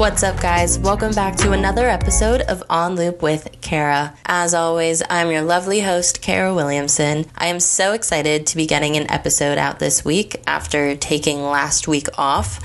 What's up, guys? Welcome back to another episode of On Loop with Kara. As always, I'm your lovely host, Kara Williamson. I am so excited to be getting an episode out this week after taking last week off.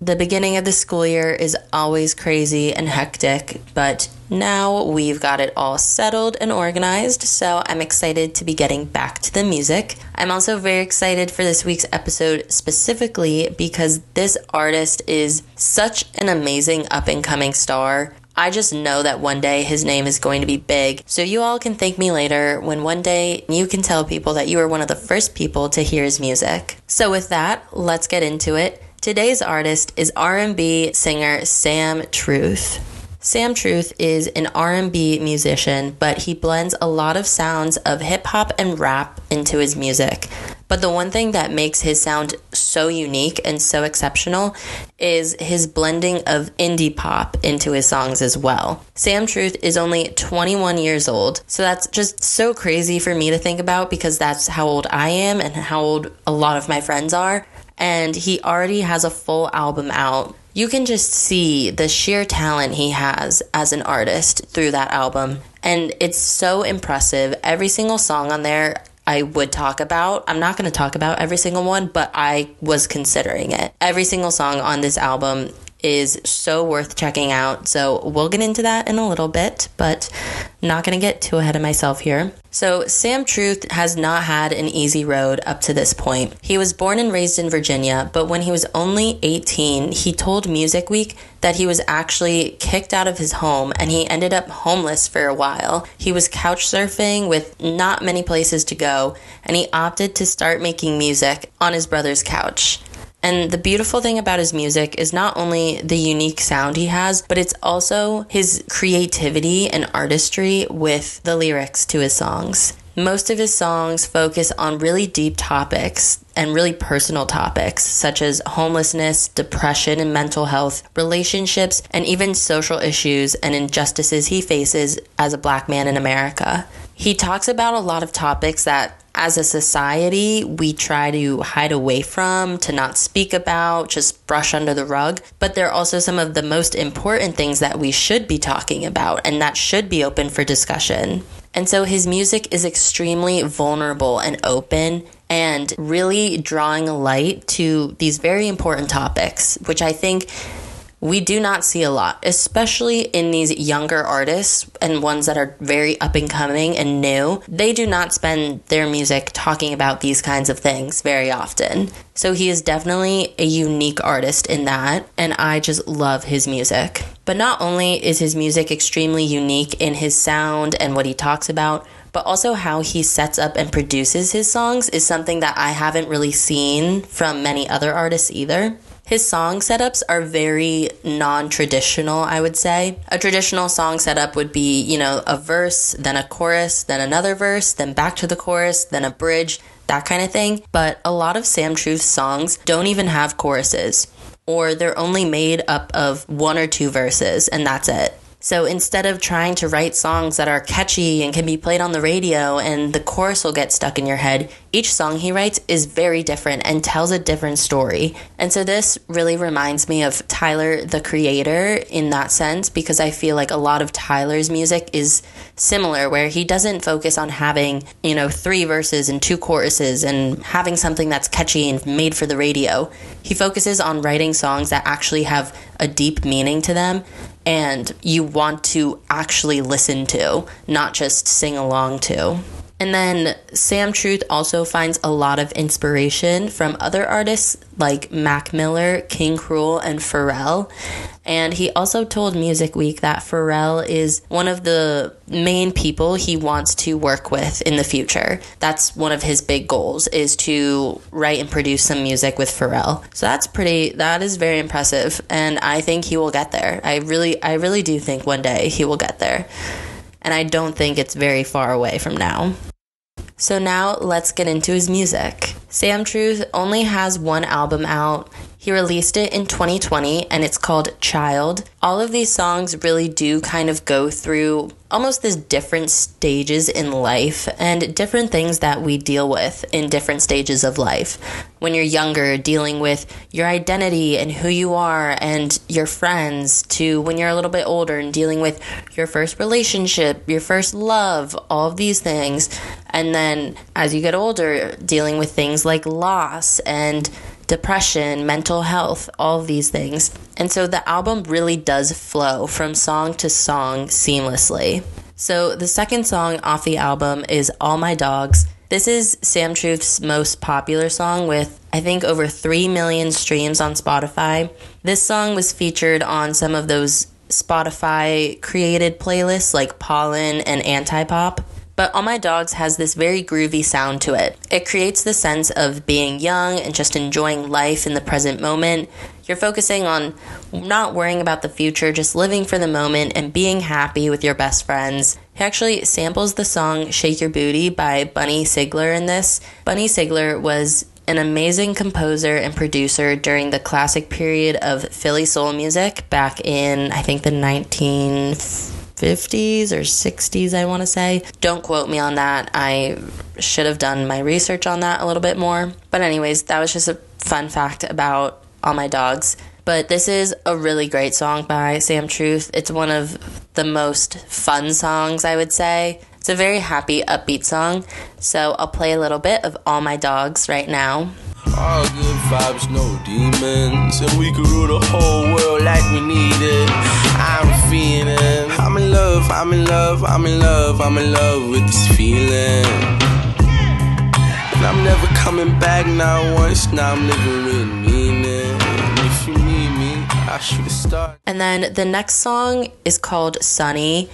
The beginning of the school year is always crazy and hectic, but now we've got it all settled and organized, so I'm excited to be getting back to the music. I'm also very excited for this week's episode specifically because this artist is such an amazing up and coming star. I just know that one day his name is going to be big. So you all can thank me later when one day you can tell people that you were one of the first people to hear his music. So with that, let's get into it. Today's artist is R&B singer Sam Truth. Sam Truth is an R&B musician, but he blends a lot of sounds of hip hop and rap into his music. But the one thing that makes his sound so unique and so exceptional is his blending of indie pop into his songs as well. Sam Truth is only 21 years old, so that's just so crazy for me to think about because that's how old I am and how old a lot of my friends are. And he already has a full album out you can just see the sheer talent he has as an artist through that album. And it's so impressive. Every single song on there I would talk about. I'm not going to talk about every single one, but I was considering it. Every single song on this album is so worth checking out. So we'll get into that in a little bit, but not going to get too ahead of myself here. So, Sam Truth has not had an easy road up to this point. He was born and raised in Virginia, but when he was only 18, he told Music Week that he was actually kicked out of his home and he ended up homeless for a while. He was couch surfing with not many places to go, and he opted to start making music on his brother's couch. And the beautiful thing about his music is not only the unique sound he has, but it's also his creativity and artistry with the lyrics to his songs. Most of his songs focus on really deep topics and really personal topics such as homelessness, depression and mental health, relationships, and even social issues and injustices he faces as a black man in America. He talks about a lot of topics that as a society, we try to hide away from, to not speak about, just brush under the rug. But they're also some of the most important things that we should be talking about and that should be open for discussion. And so his music is extremely vulnerable and open and really drawing light to these very important topics, which I think we do not see a lot, especially in these younger artists and ones that are very up and coming and new. They do not spend their music talking about these kinds of things very often. So he is definitely a unique artist in that, and I just love his music. But not only is his music extremely unique in his sound and what he talks about, but also how he sets up and produces his songs is something that I haven't really seen from many other artists either. His song setups are very non traditional, I would say. A traditional song setup would be, you know, a verse, then a chorus, then another verse, then back to the chorus, then a bridge, that kind of thing. But a lot of Sam Truth's songs don't even have choruses, or they're only made up of one or two verses, and that's it. So instead of trying to write songs that are catchy and can be played on the radio and the chorus will get stuck in your head, each song he writes is very different and tells a different story. And so this really reminds me of Tyler the Creator in that sense because I feel like a lot of Tyler's music is similar where he doesn't focus on having, you know, three verses and two choruses and having something that's catchy and made for the radio. He focuses on writing songs that actually have a deep meaning to them and you want to actually listen to, not just sing along to. And then Sam Truth also finds a lot of inspiration from other artists like Mac Miller, King Krule, and Pharrell. And he also told Music Week that Pharrell is one of the main people he wants to work with in the future. That's one of his big goals is to write and produce some music with Pharrell. So that's pretty that is very impressive and I think he will get there. I really I really do think one day he will get there and I don't think it's very far away from now. So now let's get into his music. Sam Truth only has one album out. He released it in 2020 and it's called Child. All of these songs really do kind of go through almost this different stages in life and different things that we deal with in different stages of life. When you're younger, dealing with your identity and who you are and your friends, to when you're a little bit older and dealing with your first relationship, your first love, all of these things. And then as you get older, dealing with things like loss and depression, mental health, all of these things. And so the album really does flow from song to song seamlessly. So the second song off the album is All My Dogs. This is Sam Truth's most popular song with, I think, over 3 million streams on Spotify. This song was featured on some of those Spotify created playlists like Pollen and Antipop. But All My Dogs has this very groovy sound to it. It creates the sense of being young and just enjoying life in the present moment. You're focusing on not worrying about the future, just living for the moment and being happy with your best friends. He actually samples the song Shake Your Booty by Bunny Sigler in this. Bunny Sigler was an amazing composer and producer during the classic period of Philly soul music back in, I think, the 1950s or 60s, I want to say. Don't quote me on that. I should have done my research on that a little bit more. But, anyways, that was just a fun fact about All My Dogs. But this is a really great song by Sam Truth. It's one of the most fun songs, I would say. It's a very happy, upbeat song. So I'll play a little bit of All My Dogs right now. All good vibes, no demons. And we could rule the whole world like we need it. I'm feeling. I'm in love, I'm in love, I'm in love, I'm in love with this feeling. And I'm never coming back now once, now I'm living with And then the next song is called Sunny.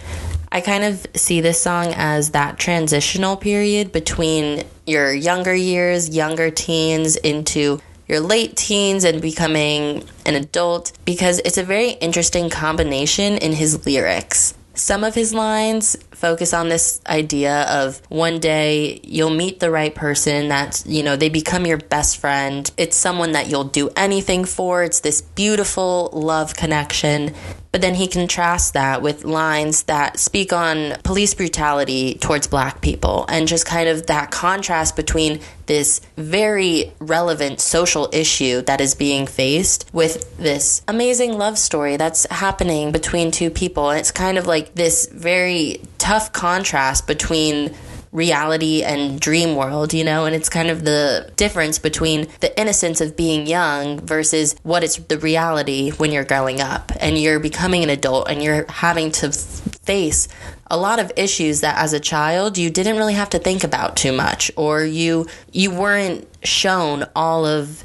I kind of see this song as that transitional period between your younger years, younger teens, into your late teens and becoming an adult because it's a very interesting combination in his lyrics. Some of his lines focus on this idea of one day you'll meet the right person that, you know, they become your best friend. It's someone that you'll do anything for. It's this beautiful love connection. But then he contrasts that with lines that speak on police brutality towards black people and just kind of that contrast between this very relevant social issue that is being faced with this amazing love story that's happening between two people. And it's kind of like this very tough contrast between reality and dream world, you know, and it's kind of the difference between the innocence of being young versus what is the reality when you're growing up. And you're becoming an adult and you're having to face a lot of issues that as a child you didn't really have to think about too much or you you weren't shown all of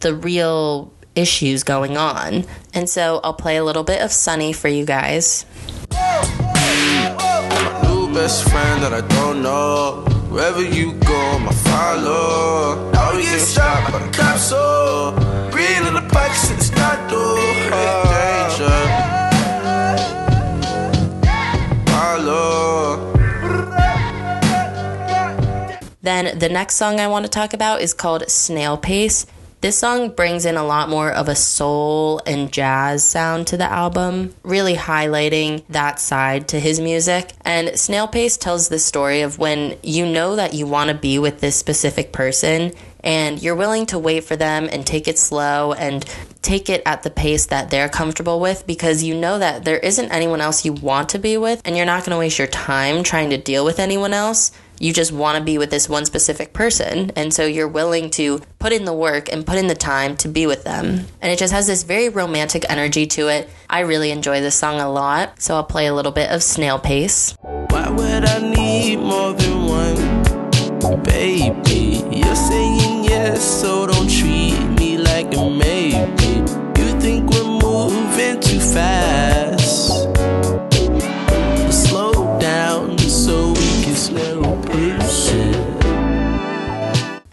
the real issues going on. And so I'll play a little bit of Sunny for you guys best friend that I don't know. Wherever you go, I'ma follow. Now we get stopped by the cops, so green in the pockets and it's not door. Danger. Follow. Then the next song I want to talk about is called Snail Pace. This song brings in a lot more of a soul and jazz sound to the album, really highlighting that side to his music. And Snail Pace tells the story of when you know that you want to be with this specific person and you're willing to wait for them and take it slow and take it at the pace that they're comfortable with because you know that there isn't anyone else you want to be with and you're not going to waste your time trying to deal with anyone else you just want to be with this one specific person. And so you're willing to put in the work and put in the time to be with them. And it just has this very romantic energy to it. I really enjoy this song a lot. So I'll play a little bit of Snail Pace. Why would I need more than one? Baby, you're saying yes, so don't treat me like a maybe. You think we're moving too fast.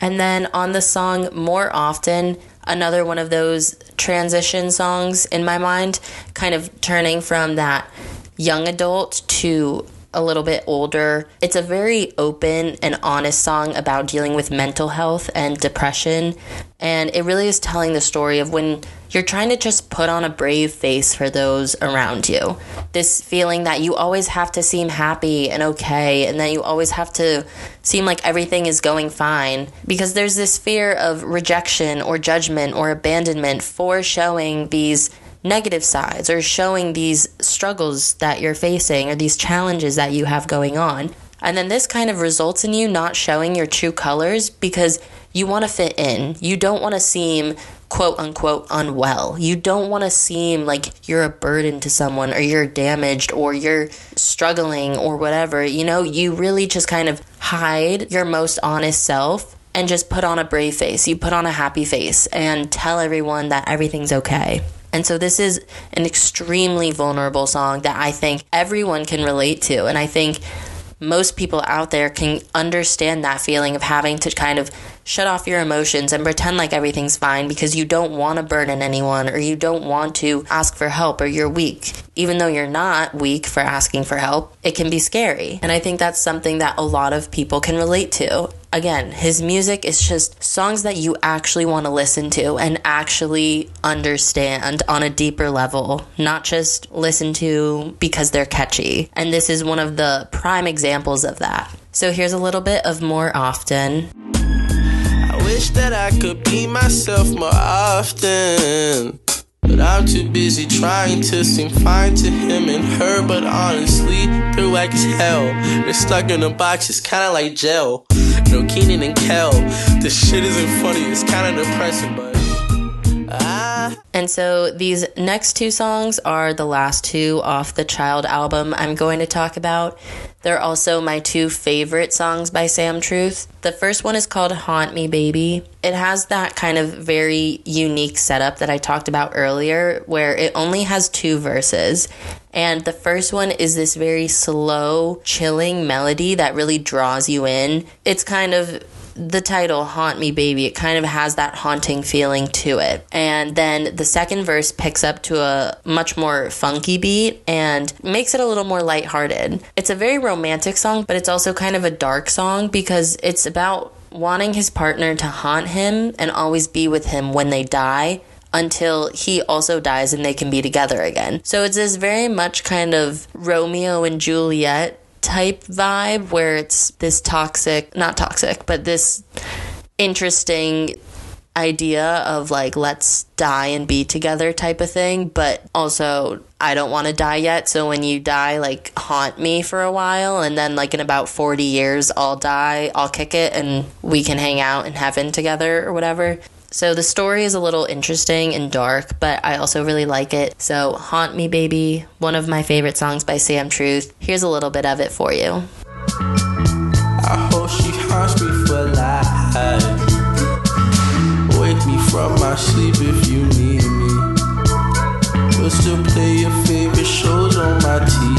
And then on the song More Often, another one of those transition songs in my mind, kind of turning from that young adult to a little bit older. It's a very open and honest song about dealing with mental health and depression. And it really is telling the story of when you're trying to just put on a brave face for those around you. This feeling that you always have to seem happy and okay, and that you always have to seem like everything is going fine. Because there's this fear of rejection or judgment or abandonment for showing these negative sides or showing these struggles that you're facing or these challenges that you have going on. And then this kind of results in you not showing your true colors because you want to fit in. You don't want to seem quote unquote unwell. You don't want to seem like you're a burden to someone or you're damaged or you're struggling or whatever. You know, you really just kind of hide your most honest self and just put on a brave face. You put on a happy face and tell everyone that everything's okay. And so this is an extremely vulnerable song that I think everyone can relate to. And I think most people out there can understand that feeling of having to kind of shut off your emotions and pretend like everything's fine because you don't want to burden anyone or you don't want to ask for help or you're weak. Even though you're not weak for asking for help, it can be scary. And I think that's something that a lot of people can relate to. Again, his music is just songs that you actually want to listen to and actually understand on a deeper level, not just listen to because they're catchy. And this is one of the prime examples of that. So here's a little bit of more often I wish that I could be myself more often. But I'm too busy trying to seem fine to him and her. But honestly, they're whack as hell. They're stuck in a box, it's kinda like gel. No Kenan and Kel. This shit isn't funny, it's kinda depressing, but. And so these next two songs are the last two off the Child album I'm going to talk about. They're also my two favorite songs by Sam Truth. The first one is called Haunt Me Baby. It has that kind of very unique setup that I talked about earlier, where it only has two verses. And the first one is this very slow, chilling melody that really draws you in. It's kind of the title haunt me baby it kind of has that haunting feeling to it and then the second verse picks up to a much more funky beat and makes it a little more lighthearted it's a very romantic song but it's also kind of a dark song because it's about wanting his partner to haunt him and always be with him when they die until he also dies and they can be together again. So it's this very much kind of Romeo and Juliet type vibe where it's this toxic, not toxic, but this interesting idea of like let's die and be together type of thing. But also I don't want to die yet so when you die like haunt me for a while and then like in about 40 years I'll die I'll kick it and we can hang out in heaven together or whatever so the story is a little interesting and dark, but I also really like it. So Haunt Me Baby, one of my favorite songs by Sam Truth. Here's a little bit of it for you. I hope she haunts me for life. Wake me from my sleep if you need me. But still play your favorite shows on my TV.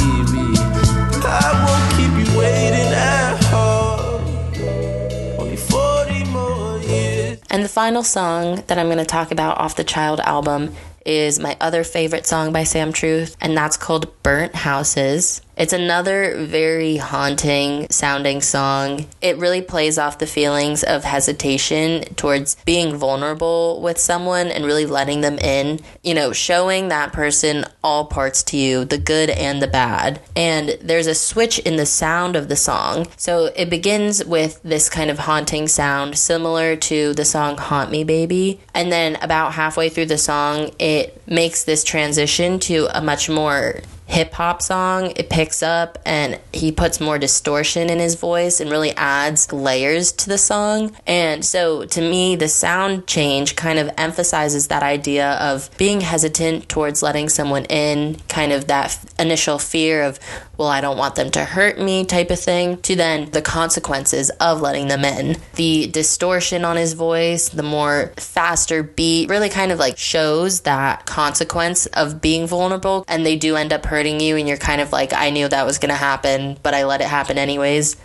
Final song that I'm going to talk about off the Child album is my other favorite song by Sam Truth, and that's called Burnt Houses. It's another very haunting sounding song. It really plays off the feelings of hesitation towards being vulnerable with someone and really letting them in. You know, showing that person all parts to you, the good and the bad. And there's a switch in the sound of the song. So it begins with this kind of haunting sound similar to the song Haunt Me Baby. And then about halfway through the song, it makes this transition to a much more hip hop song. It picks up and he puts more distortion in his voice and really adds layers to the song. And so to me, the sound change kind of emphasizes that idea of being hesitant towards letting someone in, kind of that initial fear of, well, I don't want them to hurt me type of thing, to then the consequences of letting them in. The distortion on his voice, the more faster beat really kind of like shows that consequence of being vulnerable and they do end up hurting you and you're kind of like, I knew that was going to happen, but I let it happen anyways.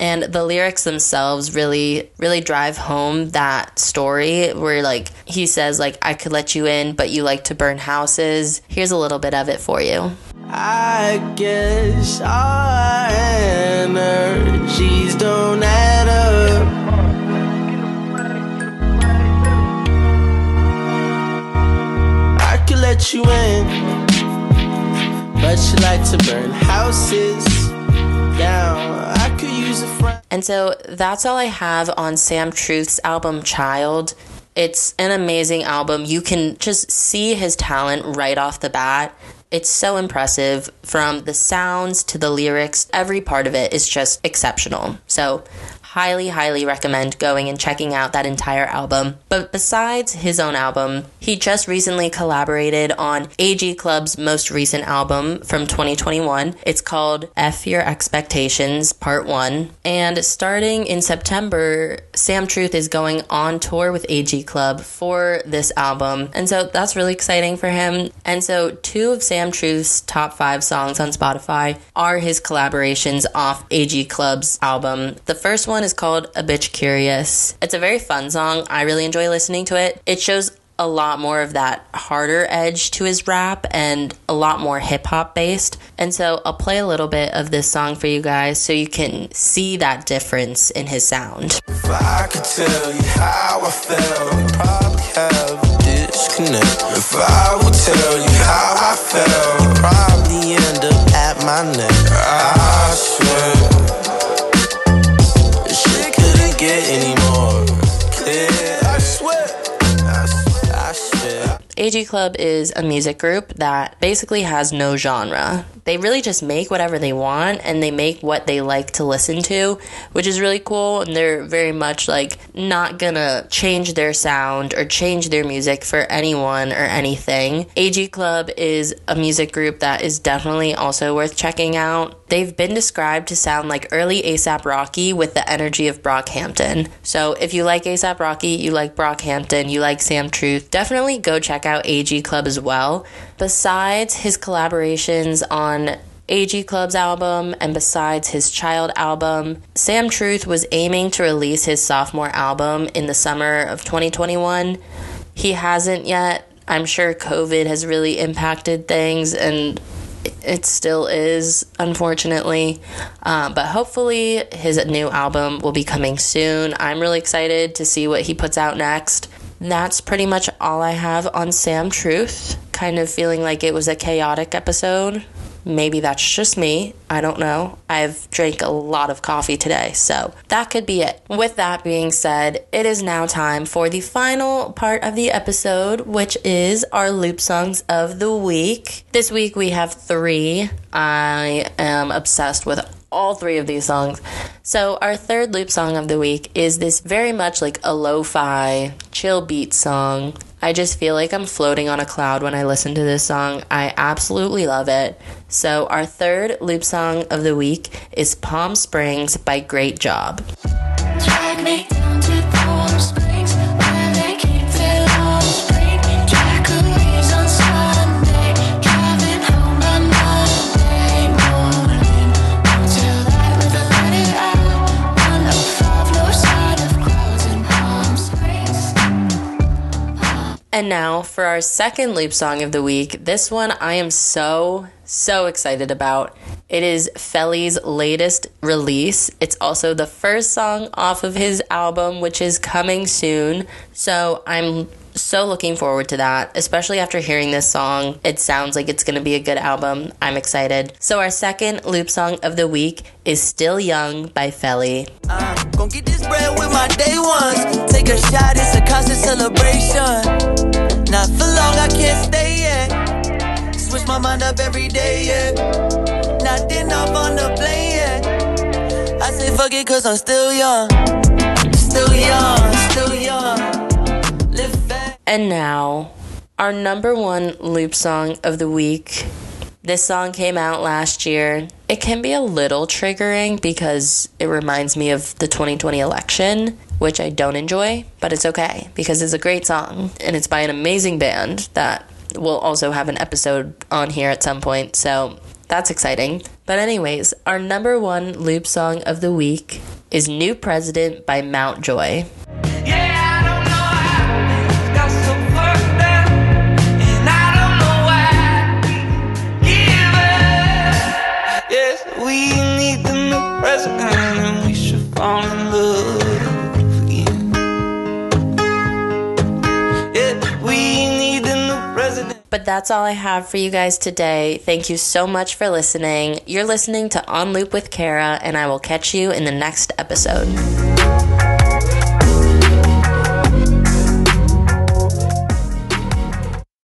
And the lyrics themselves really, really drive home that story where, like, he says, like, I could let you in, but you like to burn houses. Here's a little bit of it for you. I guess our energies don't add up. I could let you in, but you like to burn houses down. And so that's all I have on Sam Truth's album Child. It's an amazing album. You can just see his talent right off the bat. It's so impressive from the sounds to the lyrics. Every part of it is just exceptional. So highly, highly recommend going and checking out that entire album. But besides his own album, he just recently collaborated on AG Club's most recent album from 2021. It's called F Your Expectations Part 1. And starting in September, Sam Truth is going on tour with AG Club for this album. And so that's really exciting for him. And so two of Sam Truth's top five songs on Spotify are his collaborations off AG Club's album. The first one is called A Bitch Curious. It's a very fun song. I really enjoy listening to it. It shows a lot more of that harder edge to his rap and a lot more hip hop based. And so I'll play a little bit of this song for you guys so you can see that difference in his sound. If I could tell you how I felt, probably have a disconnect. If I would tell you how I felt, probably end up at my neck. I swear, get any more clear. I swear, I swear, I swear. AG Club is a music group that basically has no genre. They really just make whatever they want and they make what they like to listen to, which is really cool. And they're very much like not gonna change their sound or change their music for anyone or anything. AG Club is a music group that is definitely also worth checking out. They've been described to sound like early ASAP Rocky with the energy of Brockhampton. So if you like ASAP Rocky, you like Brockhampton, you like Sam Truth, definitely go check out AG Club as well. Besides his collaborations on AG Club's album and besides his Child album, Sam Truth was aiming to release his sophomore album in the summer of 2021. He hasn't yet. I'm sure COVID has really impacted things and it still is, unfortunately. Uh, but hopefully, his new album will be coming soon. I'm really excited to see what he puts out next. That's pretty much all I have on Sam Truth. Kind of feeling like it was a chaotic episode. Maybe that's just me. I don't know. I've drank a lot of coffee today, so that could be it. With that being said, it is now time for the final part of the episode, which is our loop songs of the week. This week we have three. I am obsessed with all three of these songs. So, our third loop song of the week is this very much like a lo fi, chill beat song. I just feel like I'm floating on a cloud when I listen to this song. I absolutely love it. So, our third loop song of the week is Palm Springs by Great Job. Now for our second loop song of the week. This one I am so, so excited about. It is Felly's latest release. It's also the first song off of his album, which is coming soon. So I'm so looking forward to that, especially after hearing this song. It sounds like it's going to be a good album. I'm excited. So our second loop song of the week is Still Young by Felly. Uh, gon' get this bread with my day ones. Take a shot, it's a constant celebration. Not for long, I can't stay yet. Switch my mind up every day, yeah. Not enough on the plane, yeah. I say fuck it, cause I'm still young. Still young, still young. And now, our number one loop song of the week. This song came out last year. It can be a little triggering because it reminds me of the 2020 election, which I don't enjoy, but it's okay because it's a great song and it's by an amazing band that will also have an episode on here at some point. So that's exciting. But, anyways, our number one loop song of the week is New President by Mount that's all I have for you guys today. Thank you so much for listening. You're listening to On Loop with Kara, and I will catch you in the next episode.